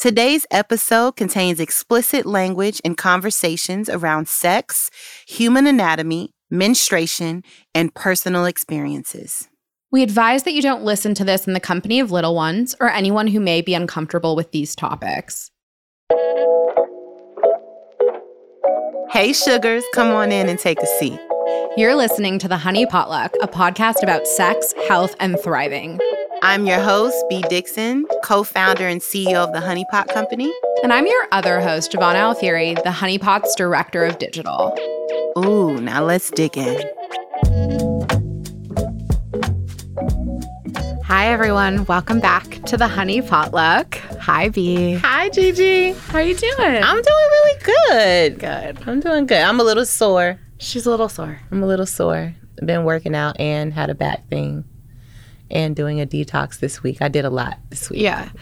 Today's episode contains explicit language and conversations around sex, human anatomy, menstruation, and personal experiences. We advise that you don't listen to this in the company of little ones or anyone who may be uncomfortable with these topics. Hey, sugars, come on in and take a seat. You're listening to The Honey Potluck, a podcast about sex, health, and thriving. I'm your host, B. Dixon, co founder and CEO of the Honey Pot Company. And I'm your other host, Giovanna Alfieri, the Honey Pot's Director of Digital. Ooh, now let's dig in. Hi, everyone. Welcome back to the Honey Potluck. Hi, B. Hi, Gigi. How are you doing? I'm doing really good. good. I'm doing good. I'm a little sore. She's a little sore. I'm a little sore. I've been working out and had a back thing and doing a detox this week. I did a lot this week. Yeah.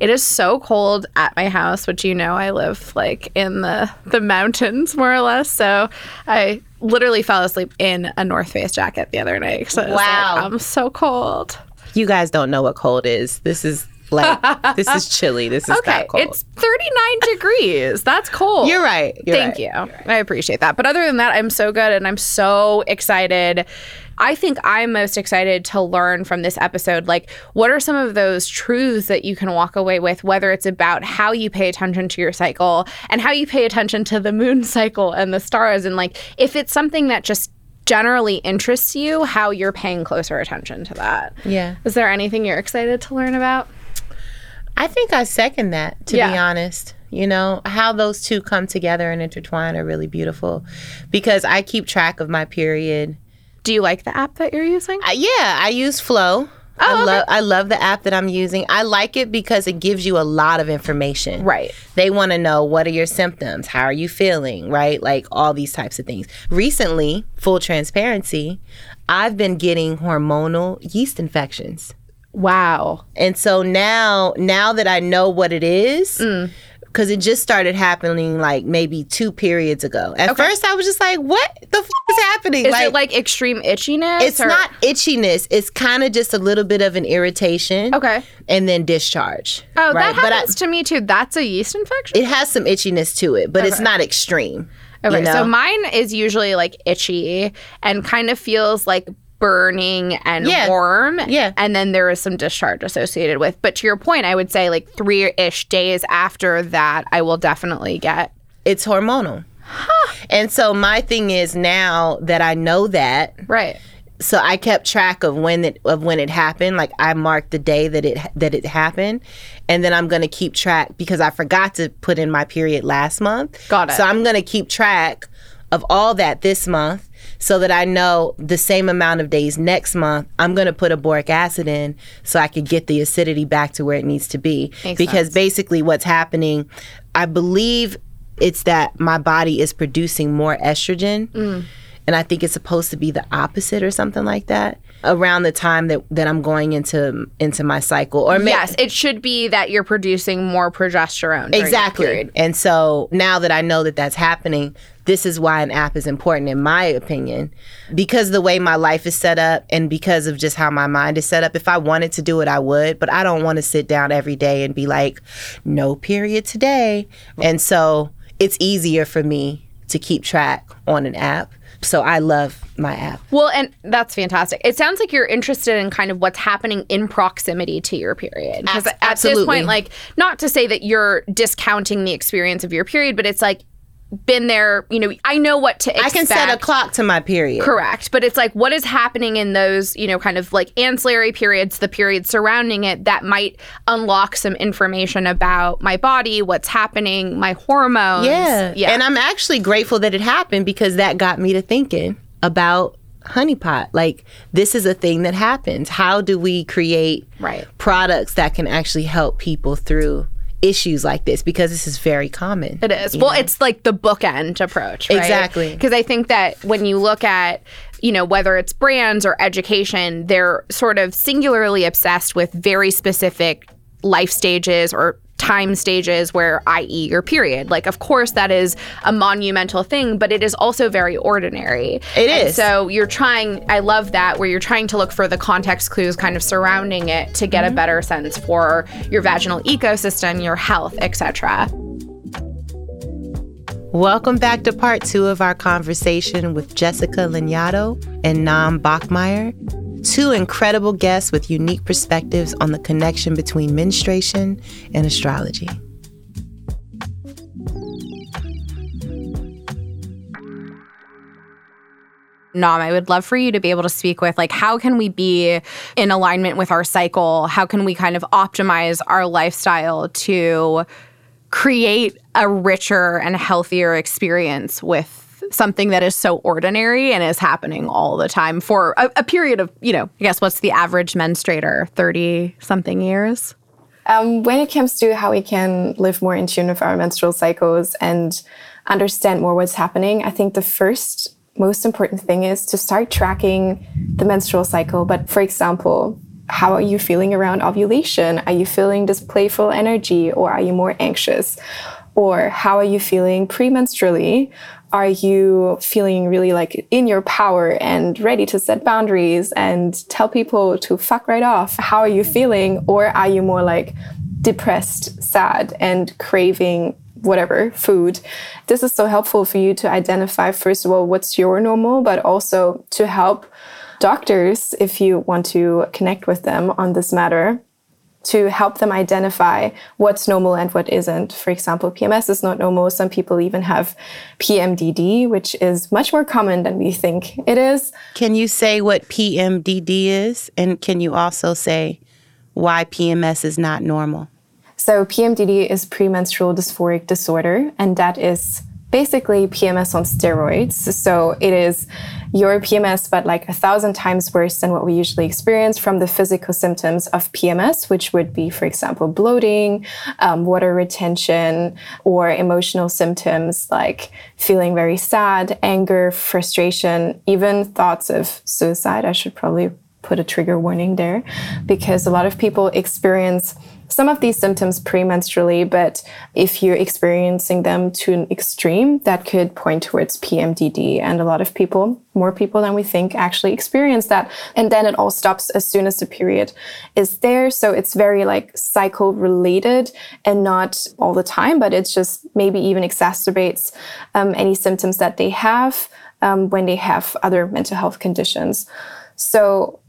It is so cold at my house, which you know I live like in the the mountains more or less. So I literally fell asleep in a North Face jacket the other night. So wow, like, I'm so cold. You guys don't know what cold is. This is like this is chilly. This is okay. cold. It's 39 degrees. That's cold. You're right. You're Thank right. you. Right. I appreciate that. But other than that, I'm so good and I'm so excited. I think I'm most excited to learn from this episode like what are some of those truths that you can walk away with whether it's about how you pay attention to your cycle and how you pay attention to the moon cycle and the stars and like if it's something that just generally interests you, how you're paying closer attention to that. Yeah. Is there anything you're excited to learn about? I think I second that, to Yeah. be honest. You know, how those two come together and intertwine are really beautiful because I keep track of my period. Do you like the app that you're using? Uh, yeah, I use Flo. I Oh, okay. love I love the app that I'm using. I like it because it gives you a lot of information. Right. They want to know what are your symptoms? How are you feeling? Right? Like all these types of things. Recently, full transparency, I've been getting hormonal yeast infections. Wow. And so now, now that I know what it is, Mm. Because it just started happening like maybe two periods ago. At first, I was just like, "What the f- is happening?" Is it like extreme itchiness? it's or- not itchiness. It's kind of just a little bit of an irritation. Okay. And then discharge. Oh, right? that But I- happens to me too. That's a yeast infection. it has some itchiness to it, but it's not extreme. okay, you know? so mine is usually like itchy and kind of feels like burning and Yeah. warm. Yeah. And then there is some discharge associated with. But to your point, I would say like three ish days after that, I will definitely get. it's hormonal. And so my thing is now that I know that, Right. so I kept track of when it of when it happened. Like I marked the day that it that it happened, and then I'm gonna keep track because I forgot to put in my period last month. Got it. So I'm gonna keep track of all that this month, so that I know the same amount of days next month. I'm gonna put a boric acid in so I could get the acidity back to where it needs to be. Makes because sense. basically what's happening, I believe it's that my body is producing more estrogen Mm. and I think it's supposed to be the opposite or something like that around the time that, that I'm going into into my cycle or yes, it should be that you're producing more progesterone. exactly. and so now that I know that that's happening this is why an app is important in my opinion. Because the way my life is set up and because of just how my mind is set up if I wanted to do it I would but I don't want to sit down every day and be like no period today. And so it's easier for me to keep track on an app so I love my app Well, and that's fantastic. It sounds like you're interested in kind of what's happening in proximity to your period. Because at this absolutely. point, like, not to say that you're discounting the experience of your period, but it's like been there, you know, I know what to expect. I can set a clock to my period Correct. But it's like what is happening in those, you know, kind of like ancillary periods, the periods surrounding it that might unlock some information about my body, what's happening, my hormones. Yeah. Yeah. And I'm actually grateful that it happened because that got me to thinking about honeypot. Like, this is a thing that happens. How do we create Right. products that can actually help people through issues like this? Because this is very common. It is. Well, it's like the bookend approach. Right? Exactly. Because I think that when you look at, you know, whether it's brands or education, they're sort of singularly obsessed with very specific life stages or time stages where i.e. your period. Like of course that is a monumental thing, but it is also very ordinary. It And is. so you're trying I love that where you're trying to look for the context clues kind of surrounding it to get a mm-hmm. better sense for your vaginal ecosystem, your health, etc. Welcome back to part two of our conversation with Jessica Lanyadoo and Naam Bachmayer, two incredible guests with unique perspectives on the connection between menstruation and astrology. Naam, I would love for you to be able to speak with like how can we be in alignment with our cycle? How can we kind of optimize our lifestyle to create a richer and healthier experience with something that is so ordinary and is happening all the time for a, a period of, you know, I guess what's the average menstruator? 30 something years? Um, when it comes to how we can live more in tune with our menstrual cycles and understand more what's happening, I think the first most important thing is to start tracking the menstrual cycle. But for example, how are you feeling around ovulation? Are you feeling this playful energy or are you more anxious? Or how are you feeling premenstrually? Are you feeling really like in your power and ready to set boundaries and tell people to fuck right off? How are you feeling? Or are you more like depressed, sad, and craving whatever food. This is so helpful for you to identify, first of all, what's your normal, but also to help doctors, if you want to connect with them on this matter, to help them identify what's normal and what isn't. For example, PMS is not normal. Some people even have PMDD, which is much more common than we think it is. Can you say what PMDD is? And can you also say why PMS is not normal? So, PMDD is premenstrual dysphoric disorder, and that is basically PMS on steroids. So, it is your PMS, but like a thousand times worse than what we usually experience from the physical symptoms of PMS, which would be, for example, bloating, um, water retention, or emotional symptoms like feeling very sad, anger, frustration, even thoughts of suicide. I should probably put a trigger warning there because a lot of people experience some of these symptoms premenstrually, but if you're experiencing them to an extreme, that could point towards PMDD. And a lot of people, more people than we think, actually experience that. And then it all stops as soon as the period is there. So it's very like cycle related and not all the time, but it's just maybe even exacerbates um, any symptoms that they have um, when they have other mental health conditions. So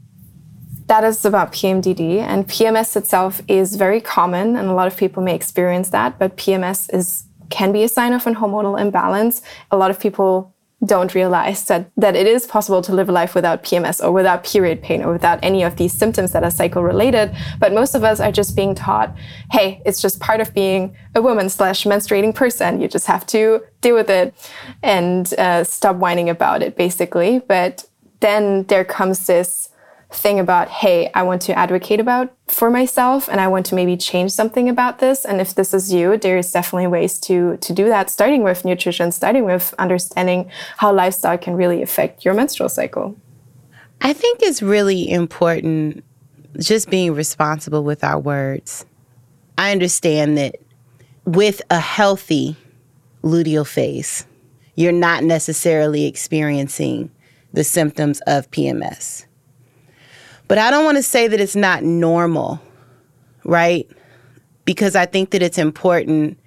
that is about PMDD. And PMS itself is very common, and a lot of people may experience that. But PMS is can be a sign of an hormonal imbalance. A lot of people don't realize that that it is possible to live a life without PMS or without period pain or without any of these symptoms that are cycle related. But most of us are just being taught, hey, it's just part of being a woman slash menstruating person. You just have to deal with it and uh, stop whining about it, basically. But then there comes this thing about hey i want to advocate about for myself and i want to maybe change something about this and if this is you there's definitely ways to to do that starting with nutrition starting with understanding how lifestyle can really affect your menstrual cycle I think it's really important just being responsible with our words. I understand that with a healthy luteal phase, you're not necessarily experiencing the symptoms of PMS. But I don't want to say that it's not normal, right? Because I think that it's important.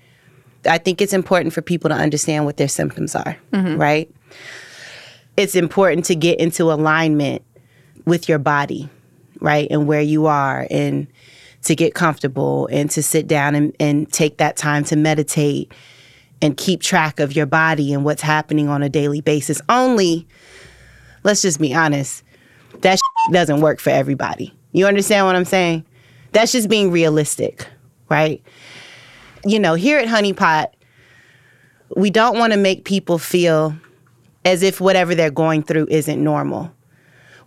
I think it's important for people to understand what their symptoms are, mm-hmm. right? It's important to get into alignment with your body, right? And where you are, and to get comfortable and to sit down and, and take that time to meditate and keep track of your body and what's happening on a daily basis. Only, let's just be honest, doesn't work for everybody. You understand what I'm saying? That's just being realistic, right? You know, here at Honeypot, we don't want to make people feel as if whatever they're going through isn't normal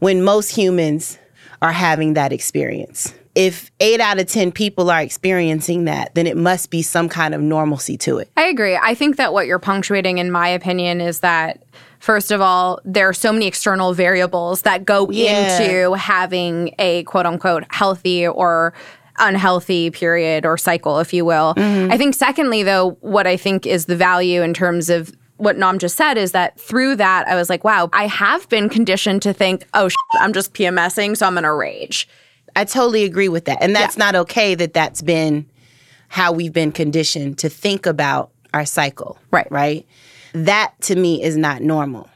when most humans are having that experience. If eight out of 10 people are experiencing that, then it must be some kind of normalcy to it. I agree. I think that what you're punctuating, in my opinion, is that first of all, there are so many external variables that go Yeah. into having a quote unquote healthy or unhealthy period or cycle, if you will. Mm-hmm. I think, secondly, though, what I think is the value in terms of what Naam just said is that through that, I was like, wow, I have been conditioned to think, oh, shit, I'm just PMSing, so I'm going to rage. I totally agree with that. And that's not okay that that's been how we've been conditioned to think about our cycle. Right. Right. That to me is not normal.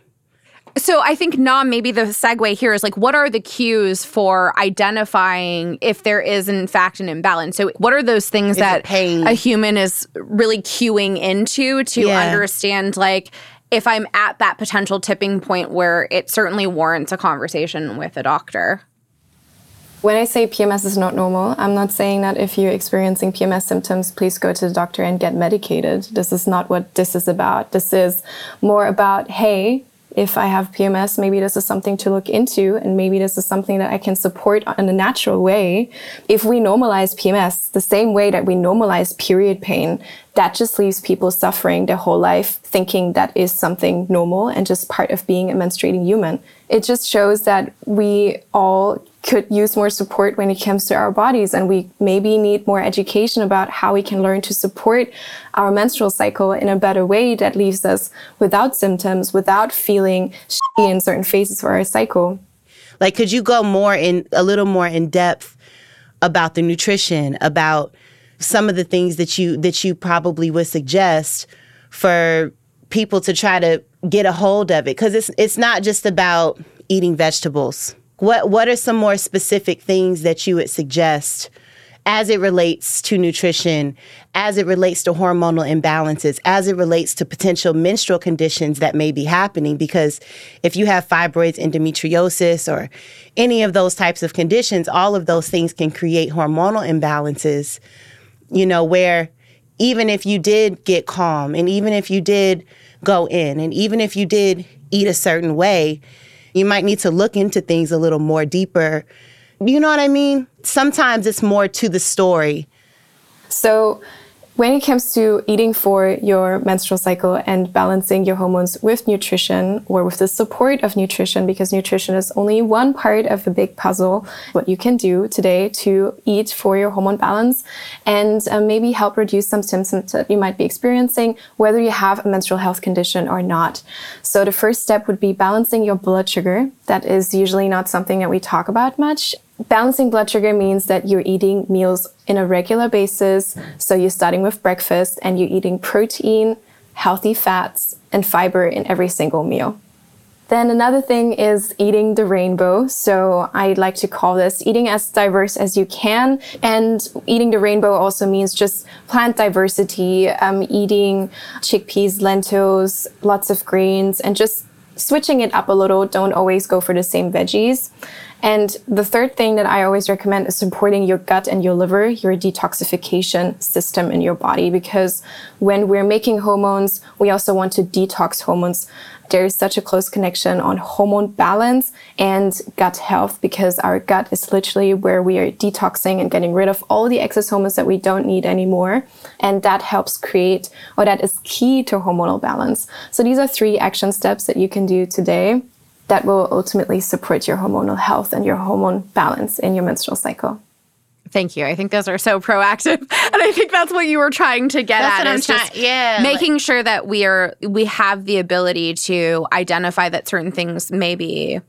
So I think Naam, maybe the segue here is like, what are the cues for identifying if there is in fact an imbalance? So what are those things it that pain? a human is really cueing into to Yeah. understand like if I'm at that potential tipping point where it certainly warrants a conversation with a doctor? When I say PMS is not normal, I'm not saying that if you're experiencing PMS symptoms, please go to the doctor and get medicated. This is not what this is about. This is more about, hey, if I have PMS, maybe this is something to look into, and maybe this is something that I can support in a natural way. If we normalize PMS the same way that we normalize period pain, that just leaves people suffering their whole life thinking that is something normal and just part of being a menstruating human. It just shows that we all could use more support when it comes to our bodies and we maybe need more education about how we can learn to support our menstrual cycle in a better way that leaves us without symptoms, without feeling shitty in certain phases of our cycle. Like, could you go more in a little more in depth about the nutrition, about some of the things that you that you probably would suggest for people to try to get a hold of it? Because it's it's not just about eating vegetables. What what are some more specific things that you would suggest as it relates to nutrition, as it relates to hormonal imbalances, as it relates to potential menstrual conditions that may be happening. Because if you have fibroids, endometriosis, or any of those types of conditions, all of those things can create hormonal imbalances, you know, where even if you did get calm, and even if you did go in, and even if you did eat a certain way, you might need to look into things a little more deeper. You know what I mean? Sometimes it's more to the story. So, when it comes to eating for your menstrual cycle and balancing your hormones with nutrition or with the support of nutrition, because nutrition is only one part of the big puzzle, what you can do today to eat for your hormone balance and uh, maybe help reduce some symptoms that you might be experiencing, whether you have a menstrual health condition or not. So, the first step would be balancing your blood sugar. That is usually not something that we talk about much. Balancing blood sugar means that you're eating meals in a regular basis. So you're starting with breakfast and you're eating protein, healthy fats, and fiber in every single meal. Then another thing is eating the rainbow. So I like to call this eating as diverse as you can. And eating the rainbow also means just plant diversity, um, eating chickpeas, lentils, lots of greens, and just switching it up a little. Don't always go for the same veggies. And the third thing that I always recommend is supporting your gut and your liver, your detoxification system in your body. Because when we're making hormones, we also want to detox hormones. There is such a close connection on hormone balance and gut health because our gut is literally where we are detoxing and getting rid of all the excess hormones that we don't need anymore. And that helps create, or that is key to hormonal balance. So these are three action steps that you can do today that will ultimately support your hormonal health and your hormone balance in your menstrual cycle. Thank you. I think those are so proactive, and I think that's what you were trying to get That's at. what I'm just trying- yeah, making sure that we are we have the ability to identify that certain things may be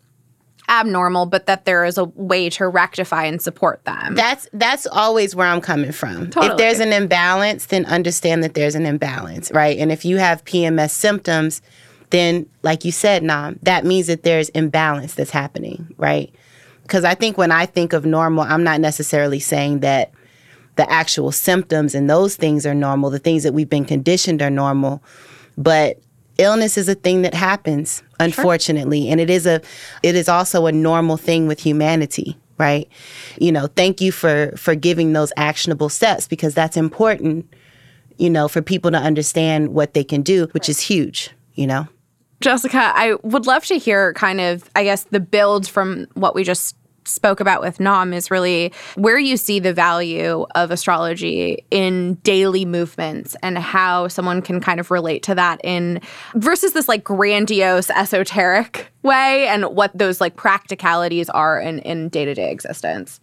abnormal, but that there is a way to rectify and support them. That's that's always where I'm coming from. Totally. If there's an imbalance, then understand that there's an imbalance, right? And if you have PMS symptoms, then like you said, Naam, that means that there's imbalance that's happening, right? Because I think when I think of normal, I'm not necessarily saying that the actual symptoms and those things are normal, the things that we've been conditioned are normal, but illness is a thing that happens unfortunately. And it is a it is also a normal thing with humanity right? You know thank you for for giving those actionable steps because that's important you know for people to understand what they can do which is huge you know Jessica, I would love to hear kind of, I guess, the build from what we just spoke about with Naam is really where you see the value of astrology in daily movements and how someone can kind of relate to that in versus this like grandiose esoteric way and what those like practicalities are in in day-to-day existence.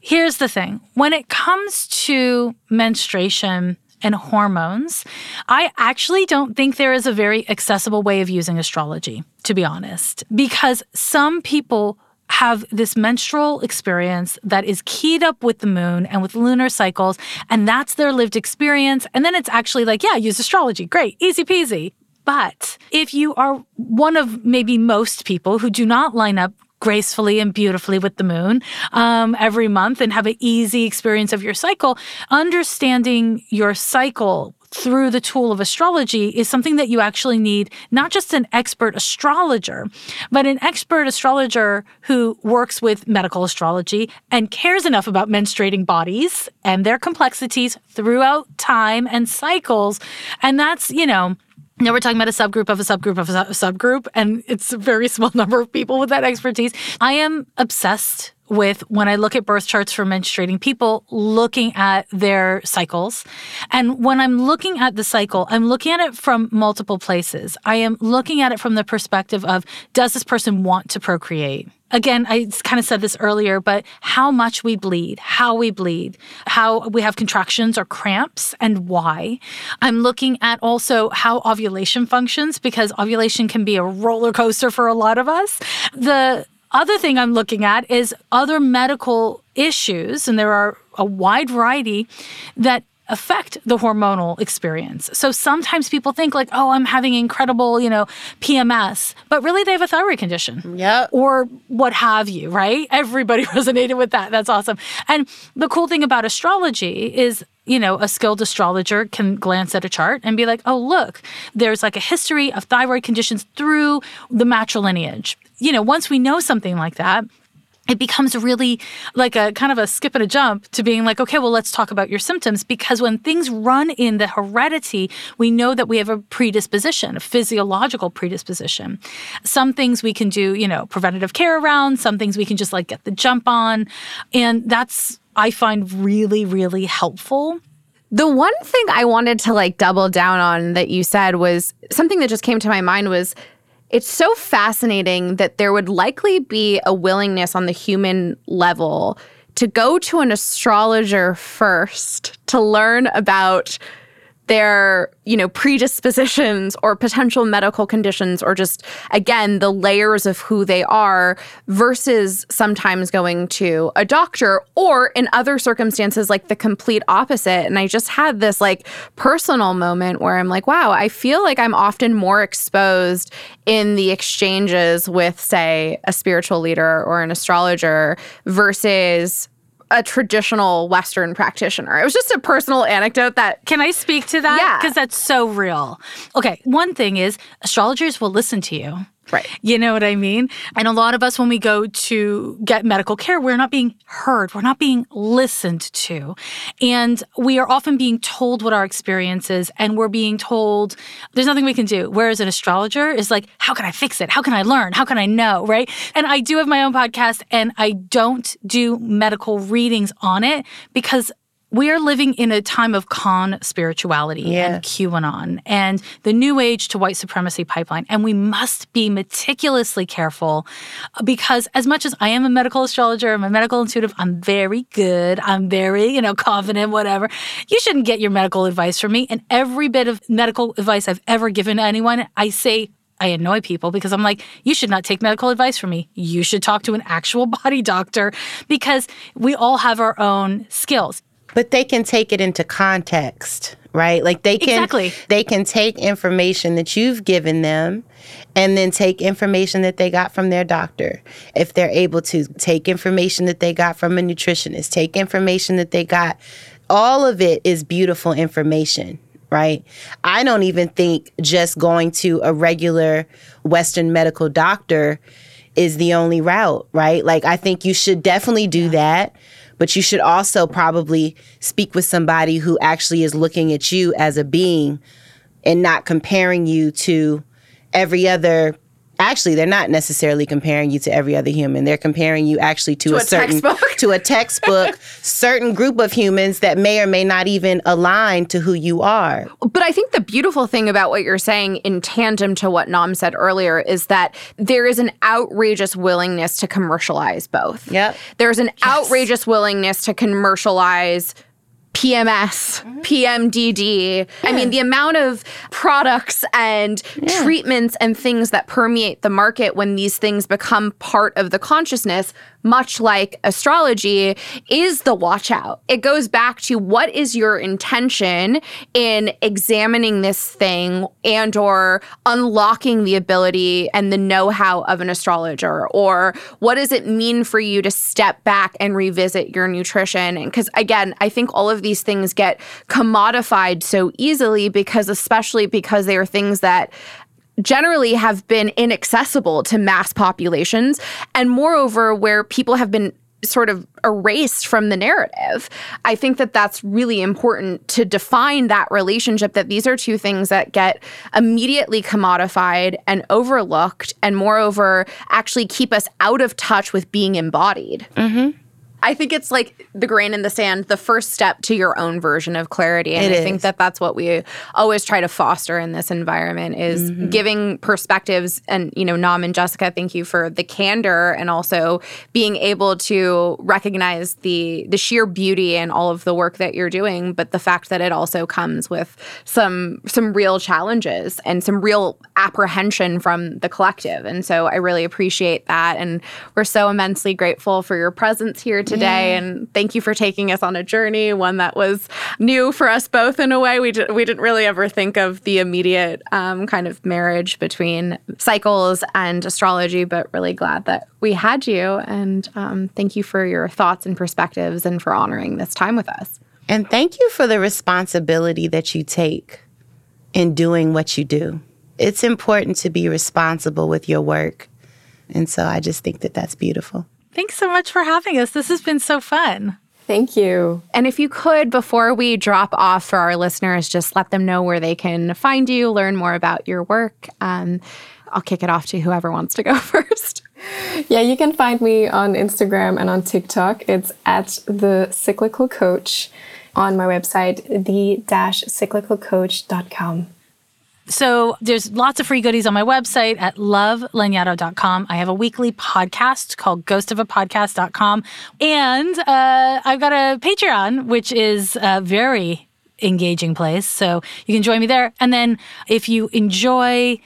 here's the thing when it comes to menstruation, and hormones, I actually don't think there is a very accessible way of using astrology, to be honest, because some people have this menstrual experience that is keyed up with the moon and with lunar cycles, and that's their lived experience. And then it's actually like, yeah, use astrology. Great, easy peasy. But if you are one of maybe most people who do not line up gracefully and beautifully with the moon um, every month and have an easy experience of your cycle, understanding your cycle through the tool of astrology is something that you actually need not just an expert astrologer, but an expert astrologer who works with medical astrology and cares enough about menstruating bodies and their complexities throughout time and cycles. And that's, you know, now we're talking about a subgroup of a subgroup of a subgroup, and it's a very small number of people with that expertise. I am obsessed with when I look at birth charts for menstruating people, looking at their cycles. And when I'm looking at the cycle, I'm looking at it from multiple places. I am looking at it from the perspective of does this person want to procreate? Again, I kind of said this earlier, but how much we bleed, how we bleed, how we have contractions or cramps, and why. I'm looking at also how ovulation functions because ovulation can be a roller coaster for a lot of us. The other thing I'm looking at is other medical issues, and there are a wide variety that affect the hormonal experience. So sometimes people think like, "Oh, I'm having incredible, you know, PMS," but really they have a thyroid condition. Yeah. Or what have you, right? Everybody resonated with that. That's awesome. And the cool thing about astrology is you know, a skilled astrologer can glance at a chart and be like, oh, look, there's like a history of thyroid conditions through the matrilineage. You know, once we know something like that, it becomes really like a kind of a skip and a jump to being like, okay, well, let's talk about your symptoms. Because when things run in the heredity, we know that we have a predisposition, a physiological predisposition. Some things we can do, you know, preventative care around, some things we can just like get the jump on. And that's, I find really, really helpful. The one thing I wanted to like double down on that you said was something that just came to my mind was it's so fascinating that there would likely be a willingness on the human level to go to an astrologer first to learn about their you know predispositions or potential medical conditions or just again the layers of who they are versus sometimes going to a doctor or in other circumstances like the complete opposite. And i just had this like personal moment where i'm like wow i feel like i'm often more exposed in the exchanges with say a spiritual leader or an astrologer versus a traditional Western practitioner. It was just a personal anecdote that. Can I speak to that? Yeah. Because that's so real. Okay, one thing is astrologers will listen to you. Right. You know what I mean? And a lot of us, when we go to get medical care, we're not being heard. We're not being listened to. And we are often being told what our experience is, and we're being told there's nothing we can do. Whereas an astrologer is like, how can I fix it? How can I learn? How can I know? Right. And I do have my own podcast, and I don't do medical readings on it because we are living in a time of conspirituality Yeah. and QAnon and the new age to white supremacy pipeline. And we must be meticulously careful because, as much as I am a medical astrologer, I'm a medical intuitive, I'm very good, I'm very, you know, confident, whatever. You shouldn't get your medical advice from me. And every bit of medical advice I've ever given to anyone, I say, I annoy people because I'm like, you should not take medical advice from me. You should talk to an actual body doctor because we all have our own skills. But they can take it into context, right? Like they can Exactly. they can take information that you've given them and then take information that they got from their doctor. If they're able to take information that they got from a nutritionist, take information that they got all of it is beautiful information, right? I don't even think just going to a regular western medical doctor is the only route, right? Like I think you should definitely do that, but you should also probably speak with somebody who actually is looking at you as a being and not comparing you to every other actually they're not necessarily comparing you to every other human they're comparing you actually to, To a, a certain textbook. to a textbook certain group of humans that may or may not even align to who you are But I think the beautiful thing about what you're saying in tandem to what Naam said earlier is that there is an outrageous willingness to commercialize both. Yep. There's an outrageous willingness to commercialize PMS, mm-hmm. PMDD. I mean, the amount of products and treatments and things that permeate the market when these things become part of the consciousness, much like astrology, is the watch out. It goes back to what is your intention in examining this thing and or unlocking the ability and the know-how of an astrologer or what does it mean for you to step back and revisit your nutrition and cuz again I think all of these things get commodified so easily because especially because they are things that generally have been inaccessible to mass populations and moreover where people have been sort of erased from the narrative. I think that that's really important to define that relationship that these are two things that get immediately commodified and overlooked and moreover actually keep us out of touch with being embodied. Mm-hmm. I think it's like the grain in the sand, the first step to your own version of clarity. And It I think that that's what we always try to foster in this environment is Mm-hmm. giving perspectives. And, you know, Naam and Jessica, thank you for the candor and also being able to recognize the the sheer beauty and all of the work that you're doing, but the fact that it also comes with some some real challenges and some real apprehension from the collective. And so I really appreciate that. And we're so immensely grateful for your presence here today. And thank you for taking us on a journey, one that was new for us both in a way. We, we didn't really ever think of the immediate um, kind of marriage between cycles and astrology, but really glad that we had you. And um, thank you for your thoughts and perspectives and for honoring this time with us. and thank you for the responsibility that you take in doing what you do it's important to be responsible with your work and so i just think that that's beautiful Thanks so much for having us. This has been so fun. Thank you. And if you could, before we drop off for our listeners, just let them know where they can find you, learn more about your work. Um, I'll kick it off to whoever wants to go first. Yeah, you can find me on Instagram and on TikTok. It's at the cyclical coach on my website, the-cyclicalcoach.com. So there's lots of free goodies on my website at lovelanyadoo.com. I have a weekly podcast called ghostofapodcast.com. And uh, I've got a Patreon, which is a very engaging place. So you can join me there. And then if you enjoy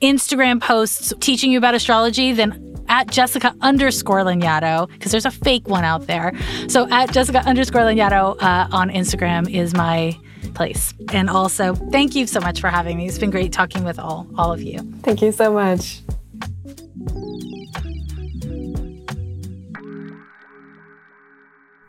Instagram posts teaching you about astrology, then at Jessica underscore Lanyadoo, because there's a fake one out there. So at Jessica underscore Lanyadoo uh, on Instagram is my place. And also, thank you so much for having me. It's been great talking with all all of you. Thank you so much.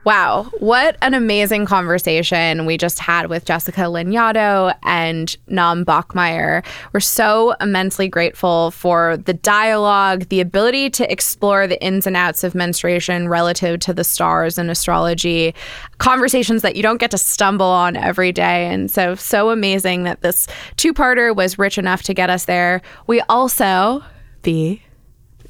Wow, what an amazing conversation we just had with Jessica Lanyadoo and Naam Bachmayer. We're so immensely grateful for the dialogue, the ability to explore the ins and outs of menstruation relative to the stars and astrology, conversations that you don't get to stumble on every day. And so, so amazing that this two parter was rich enough to get us there. We also, be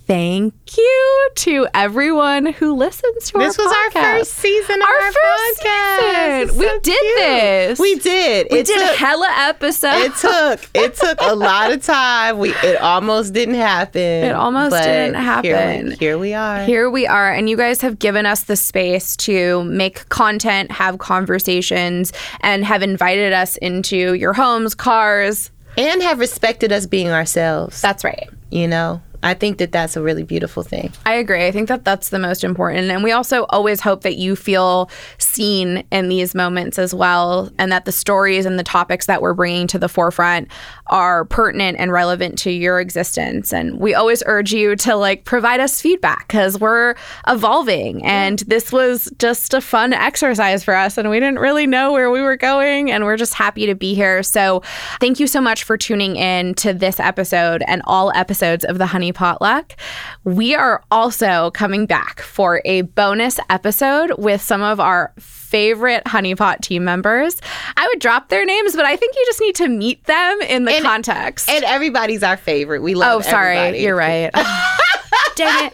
thank you to everyone who listens to us. This our was our first season of Our our, first podcast. season. We So did cute. this. We did. We it did took, hella episodes. It took it took a lot of time. We it almost didn't happen. It almost didn't Here happen. we, here we are. Here we are, and you guys have given us the space to make content, have conversations, and have invited us into your homes, cars. and have respected us being ourselves. That's right. you know, I think that that's a really beautiful thing. I agree. I think that that's the most important. And we also always hope that you feel seen in these moments as well, and that the stories and the topics that we're bringing to the forefront are pertinent and relevant to your existence. And we always urge you to like provide us feedback because we're evolving. And this was just a fun exercise for us. And we didn't really know where we were going. And we're just happy to be here. So thank you so much for tuning in to this episode and all episodes of the Honey Potluck. We are also coming back for a bonus episode with some of our favorite honeypot team members. I would drop their names, but I think you just need to meet them in the And- context. And everybody's our favorite. We love oh, sorry. everybody. You're right. Dang it.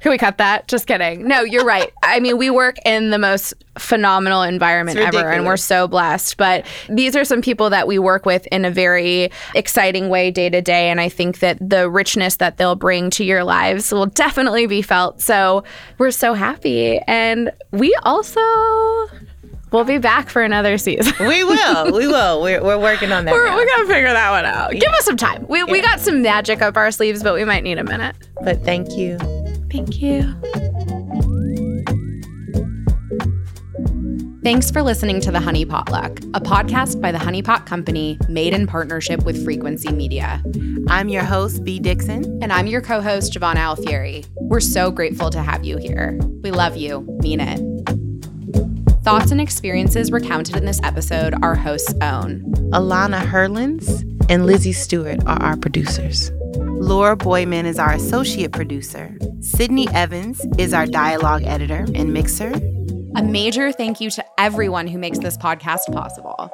Can we cut that? Just kidding. No, you're right. I mean, we work in the most phenomenal environment ever, and we're so blessed. But these are some people that we work with in a very exciting way day to day. And I think that the richness that they'll bring to your lives will definitely be felt. So we're so happy. And we also We'll be back for another season. We will. We will. We're, we're working on that. We're, now. we gotta figure that one out. Give us some time. We, we got some magic up our sleeves, but we might need a minute. But thank you. Thank you. Thanks for listening to The Honey Potluck, a podcast by the Honey Pot Company made in partnership with Frequency Media. I'm your host, B. Dixon. And I'm your co host, Giovanna Alfieri. We're so grateful to have you here. We love you, mean it. Thoughts and experiences recounted in this episode are hosts' own. Alana Herlins and Lizzie Stewart are our producers. Laura Boyman is our associate producer. Sydney Evans is our dialogue editor and mixer. A major thank you to everyone who makes this podcast possible.